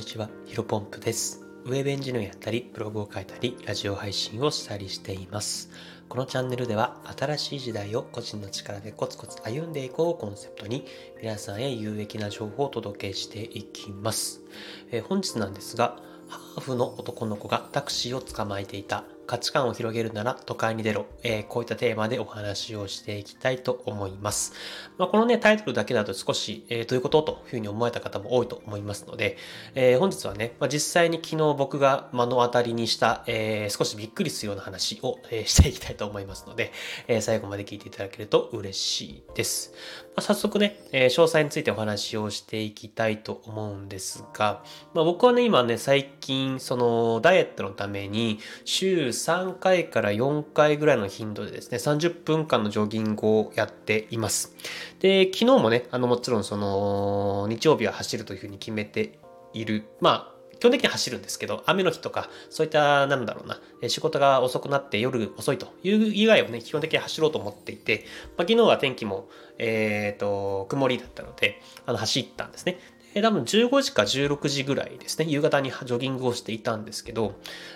にちは、ヒロポンプです。ウェブエンジニアやったり、ブログを書いたり、ラジオ配信をしたりしています。このチャンネルでは、新しい時代を個人の力でコツコツ歩んでいこうをコンセプトに、皆さんへ有益な情報をお届けしていきます。えー本日なんですが、ハーフの男の子がタクシーを捕まえていた。価値観を広げるなら都会に出ろ。えーこういったテーマでお話をしていきたいと思います。まあ、このね、タイトルだけだと少し、えーどういうことというふうに思われた方も多いと思いますので、えー本日はね、まあ、実際に昨日僕が目の当たりにした、え少しびっくりするような話を、えしていきたいと思いますので、え最後まで聞いていただけると嬉しいです。まあ、早速ね、え詳細についてお話をしていきたいと思うんですが、ま、僕はね、今ね、最近、その、ダイエットのために、週3回から4回ぐらいの頻度でですね、30分間のジョギングをやっています。で、昨日もね、あの、もちろんその、日曜日は走るというふうに決めている。まあ、基本的には走るんですけど、雨の日とか、そういった、なんだろうな、仕事が遅くなって夜遅いという以外はね、基本的に走ろうと思っていて、まあ、昨日は天気も、えっ、と、曇りだったので、あの、走ったんですね。多分15時か16時ぐらいですね、夕方にジョギングをしていたんですけど、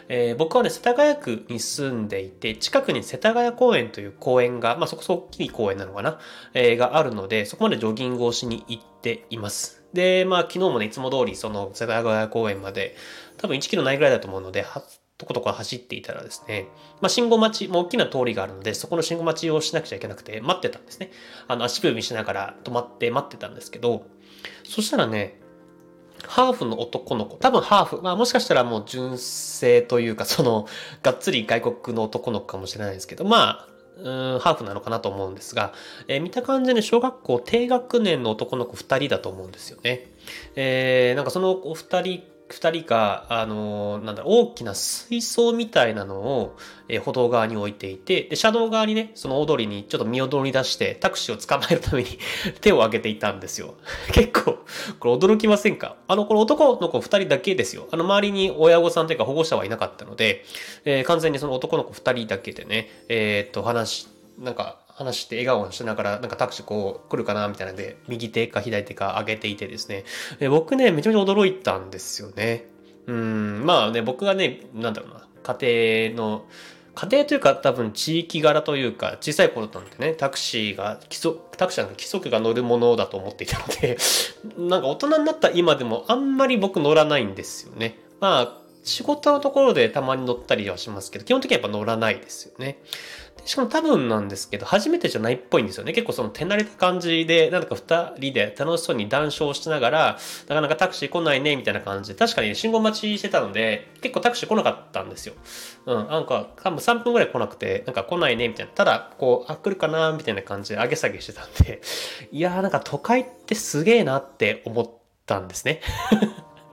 えー僕はね、世田谷区に住んでいて、近くに世田谷公園という公園が、まあそこそこ大きい公園なのかな、えーがあるので、そこまでジョギングをしに行っています。で、まあ昨日もね、いつも通りその世田谷公園まで、多分1キロないぐらいだと思うので、とことこ走っていたらですね、まあ信号待ち、も大きな通りがあるので、そこの信号待ちをしなくちゃいけなくて、待ってたんですね。あの、足踏みしながら止まって待ってたんですけど、そしたらね、ハーフの男の子、多分ハーフ、まあもしかしたらもう純正というか、その、がっつり外国の男の子かもしれないですけど、まあ、うーんハーフなのかなと思うんですが、えー見た感じで小学校低学年の男の子2人だと思うんですよね。えーなんかそのお二人、二人が、あのーなんだろ、大きな水槽みたいなのを、えー歩道側に置いていて、で、車道側にね、その大通りにちょっと身を乗り出して、タクシーを捕まえるために 手を挙げていたんですよ。結構、これ驚きませんか？あの、この男の子二人だけですよ。あの、周りに親御さんというか保護者はいなかったので、えー完全にその男の子二人だけでね、えっと、話、なんか、話して笑顔をしながら、なんかタクシーこう来るかなみたいなので、右手か左手か上げていてですね、え僕ね、めちゃめちゃ驚いたんですよね。うん、まあね、僕がね、なんだろうな、家庭の、家庭というか多分地域柄というか小さい頃なんてねタクシーが規則タクシーなんか規則が乗るものだと思っていたのでなんか大人になった今でもあんまり僕乗らないんですよね。まあ仕事のところでたまに乗ったりはしますけど基本的にはやっぱ乗らないですよねでしかも多分なんですけど初めてじゃないっぽいんですよね結構その手慣れた感じでなんか二人で楽しそうに談笑しながらなかなかタクシー来ないねみたいな感じで確かに信号待ちしてたので結構タクシー来なかったんですようん、なんか、多分3分ぐらい来なくて、なんか来ないね、みたいな。ただ、こう、あ、来るかな、みたいな感じで上げ下げしてたんで、いやー、なんか都会ってすげえなって思ったんですね。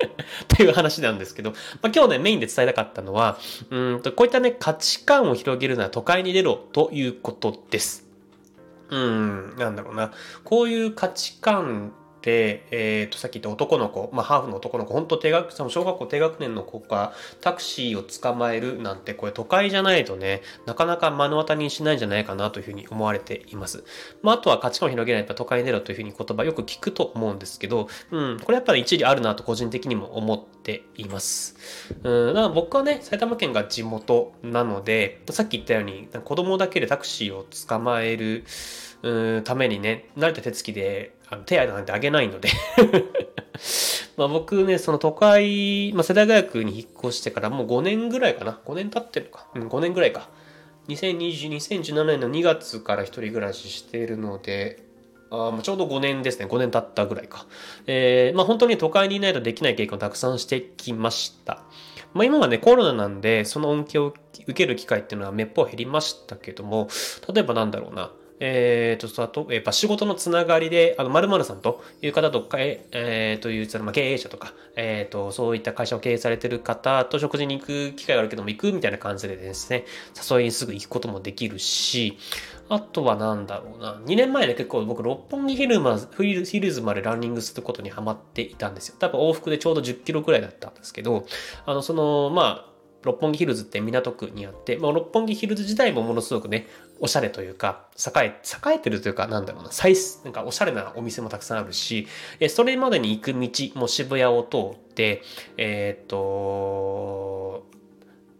という話なんですけど、まあ、今日ね、メインで伝えたかったのは、うんと、こういったね、価値観を広げるなら都会に出ろということです。うん、なんだろうな。こういう価値観で、えっ、と、さっき言った男の子、まあ、ハーフの男の子、本当低学、その小学校低学年の子がタクシーを捕まえるなんて、これ都会じゃないとね、なかなか目の当たりにしないんじゃないかなというふうに思われています。まあ、あとは価値観を広げないと都会に出ろというふうに言葉よく聞くと思うんですけど、うん、これやっぱり一理あるなと個人的にも思っています。うん、だから僕はね、埼玉県が地元なので、さっき言ったように、子供だけでタクシーを捕まえる、うんためにね、慣れた手つきであの手合なんてあげないので まあ僕ね、その都会、まあ、世田谷区に引っ越してからもう5年ぐらいかな。5年経ってるか。うん、5年ぐらいか。2020 2017年の2月から一人暮らししているので、あまあちょうど5年ですね。5年経ったぐらいか。えーまあ本当に都会にいないとできない経験をたくさんしてきました。まあ今はね、コロナなんで、その恩恵を受ける機会っていうのはめっぽう減りましたけども、例えばなんだろうな。えー、と、あと、やっぱ仕事のつながりで、あの、〇〇さんという方とか、ええーという、そのまあ、経営者とか、えー、と、そういった会社を経営されてる方と食事に行く機会があるけども行くみたいな感じでですね、誘いにすぐ行くこともできるし、あとはなんだろうな、2年前で結構僕、六本木ヒルマヒルヒルズまでランニングすることにハマっていたんですよ。多分往復でちょうど10キロくらいだったんですけど、あの、その、まあ、六本木ヒルズって港区にあって、まあ、六本木ヒルズ自体もものすごくね、おしゃれというか、栄え、栄えてるというか、なんだろうな、サイズ、なんかおしゃれなお店もたくさんあるし、えそれまでに行く道も渋谷を通って、えー、っと、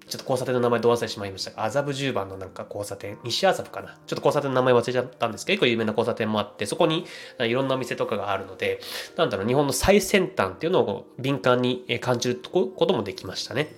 ちょっと交差点の名前どう忘れしまいましたが、麻布十番のなんか交差点、西麻布かな？ちょっと交差点の名前忘れちゃったんですけど、結構有名な交差点もあって、そこにいろんなお店とかがあるので、なんだろう、日本の最先端っていうのを敏感に感じることもできましたね。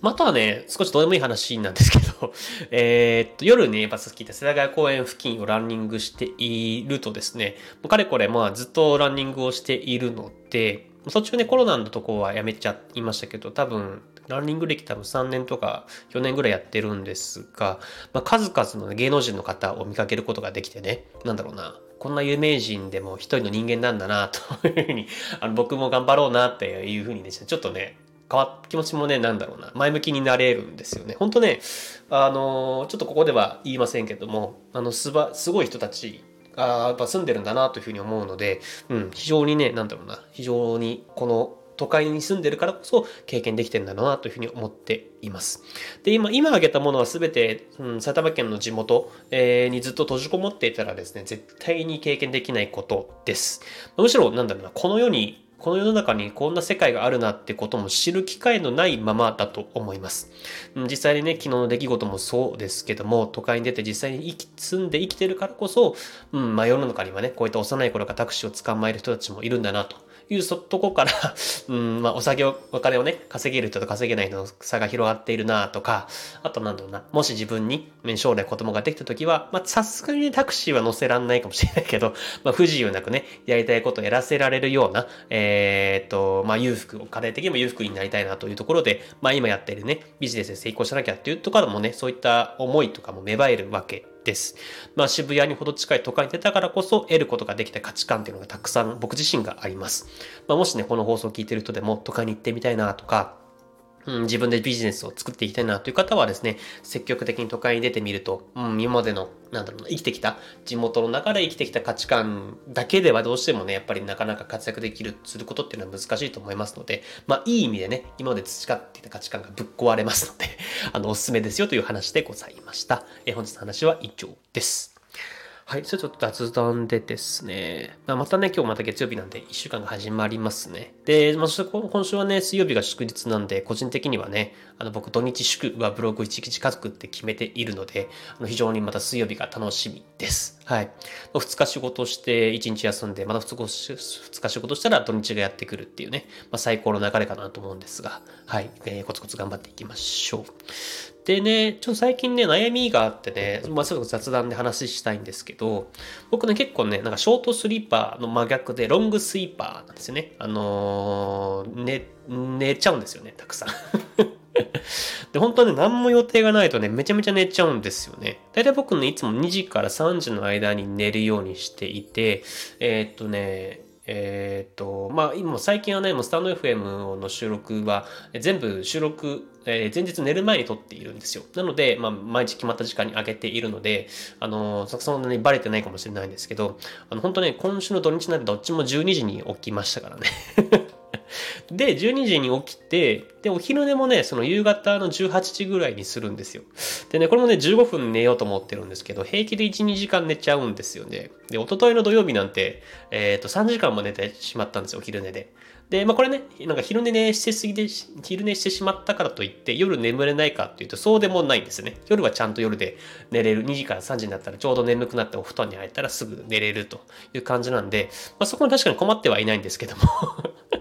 またはね、少しどうでもいい話なんですけど、え、っと、夜ね、バス聞いた世田谷公園付近をランニングしているとですね、もうかれこれまあずっとランニングをしているので、途中ね、コロナのとこはやめちゃいましたけど、多分、ランニング歴多分3年とか4年ぐらいやってるんですが、まあ、数々の芸能人の方を見かけることができてね、なんだろうな、こんな有名人でも一人の人間なんだな、というふうに、あの僕も頑張ろうなっていうふうにですね、ちょっとね、変わっ気持ちもね、なんだろうな、前向きになれるんですよね。本当ね、あのちょっとここでは言いませんけども、あの、すば、すごい人たちがやっぱ住んでるんだなというふうに思うので、うん、非常にね、なんだろうな、非常にこの都会に住んでるからこそ経験できてるんだろうなというふうに思っています。で、今、今挙げたものは全て、うん、埼玉県の地元、えー、にずっと閉じこもっていたらですね、絶対に経験できないことです。むしろ、なんだろうな、この世にこの世の中にこんな世界があるなってことも知る機会のないままだと思います。実際にね、昨日の出来事もそうですけども、都会に出て実際に生き住んで生きてるからこそ、うん、まあ世の中にはね、こういった幼い頃からタクシーを捕まえる人たちもいるんだなというそとこから うん、まあ、お酒を、お金をね、稼げる人と稼げない人の差が広がっているなとか、あとなんだろうな、もし自分に将来子供ができた時は、まあ、さすがにタクシーは乗せらんないかもしれないけど、まあ、不自由なくね、やりたいことをやらせられるような、えー、と、まあ、裕福、家庭的にも裕福になりたいなというところで、まあ、今やっているね、ビジネスで成功しなきゃっていうところもね、そういった思いとかも芽生えるわけです。まあ、渋谷にほど近い都会に出たからこそ得ることができた価値観っていうのがたくさん僕自身があります。まあ、もしね、この放送を聞いてる人でも都会に行ってみたいなとか、うん、自分でビジネスを作っていきたいなという方はですね、積極的に都会に出てみると、うん、今までの、なんだろうな、生きてきた、地元の中で生きてきた価値観だけではどうしてもね、やっぱりなかなか活躍できる、することっていうのは難しいと思いますので、まあ、いい意味でね、今まで培っていた価値観がぶっ壊れますので、あの、おすすめですよという話でございました。え本日の話は以上です。はい、それちょっと雑談でですね、まあ、またね、今日また月曜日なんで1週間が始まりますね。で、まあ、そして今週はね、水曜日が祝日なんで、個人的にはね、あの僕土日祝はブログ1日家族って決めているので、あの非常にまた水曜日が楽しみです。はい。2日仕事して1日休んで、また2日仕事したら土日がやってくるっていうね、まあ、最高の流れかなと思うんですが、はい、えー、コツコツ頑張っていきましょう。でね、ちょっと最近ね、悩みがあってね、まあ、ちょっと雑談で話したいんですけど、僕ね、結構ね、なんかショートスリーパーの真逆で、ロングスイーパーなんですよね。あのー、寝、寝ちゃうんですよね、たくさん。で、本当はね、何も予定がないとね、めちゃめちゃ寝ちゃうんですよね。大体僕ね、いつも2時から3時の間に寝るようにしていて、えー、っとね、えっ、と、まあ、今最近はね、もうスタンド FM の収録は全部収録、えー、前日寝る前に撮っているんですよ。なので、まあ、毎日決まった時間に上げているので、あの、そんなにバレてないかもしれないんですけど、あの、本当ね、今週の土日なんてどっちも12時に起きましたからね。で、12時に起きて、で、お昼寝もね、その夕方の18時ぐらいにするんですよ。でね、これもね、15分寝ようと思ってるんですけど、平気で1、2時間寝ちゃうんですよね。で、一昨日の土曜日なんて、えっ、ー、と、3時間も寝てしまったんですよ、お昼寝で。で、まあこれね、なんか昼寝してすぎで、昼寝してしまったからといって夜眠れないかっていうとそうでもないんですね。夜はちゃんと夜で寝れる。2時から3時になったらちょうど眠くなってお布団に入ったらすぐ寝れるという感じなんで、まあそこに確かに困ってはいないんですけども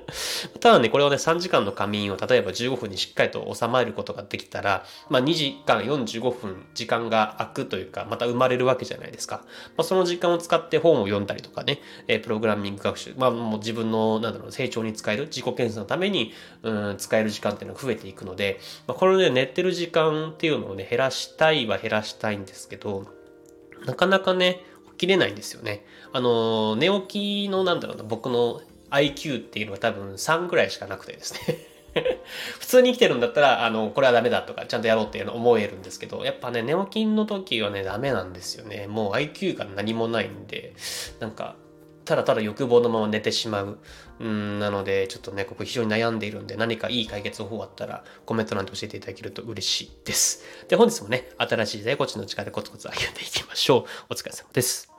ただね、これをね、3時間の仮眠を例えば15分にしっかりと収まることができたら、まあ2時間45分時間が空くというか、また生まれるわけじゃないですか。まあその時間を使って本を読んだりとかね、えプログラミング学習、まあもう自分の、なんだろう、成長に使える、自己検査のために、うん、使える時間っていうのが増えていくので、まあ、これね、寝てる時間っていうのをね、減らしたいは減らしたいんですけど、なかなかね、起きれないんですよね。あの、寝起きのなんだろうな、僕の IQ っていうのは多分3ぐらいしかなくてですね 普通に生きてるんだったら、あの、これはダメだとか、ちゃんとやろうっていうの思えるんですけど、やっぱね、寝起きの時はね、ダメなんですよね。もう IQ が何もないんで、なんか、ただただ欲望のまま寝てしまう。うん、なので、ちょっとね、ここ非常に悩んでいるんで、何かいい解決方法あったら、コメント欄で教えていただけると嬉しいです。で、本日もね、新しい時代、こっちの力でコツコツ歩んでいきましょう。お疲れ様です。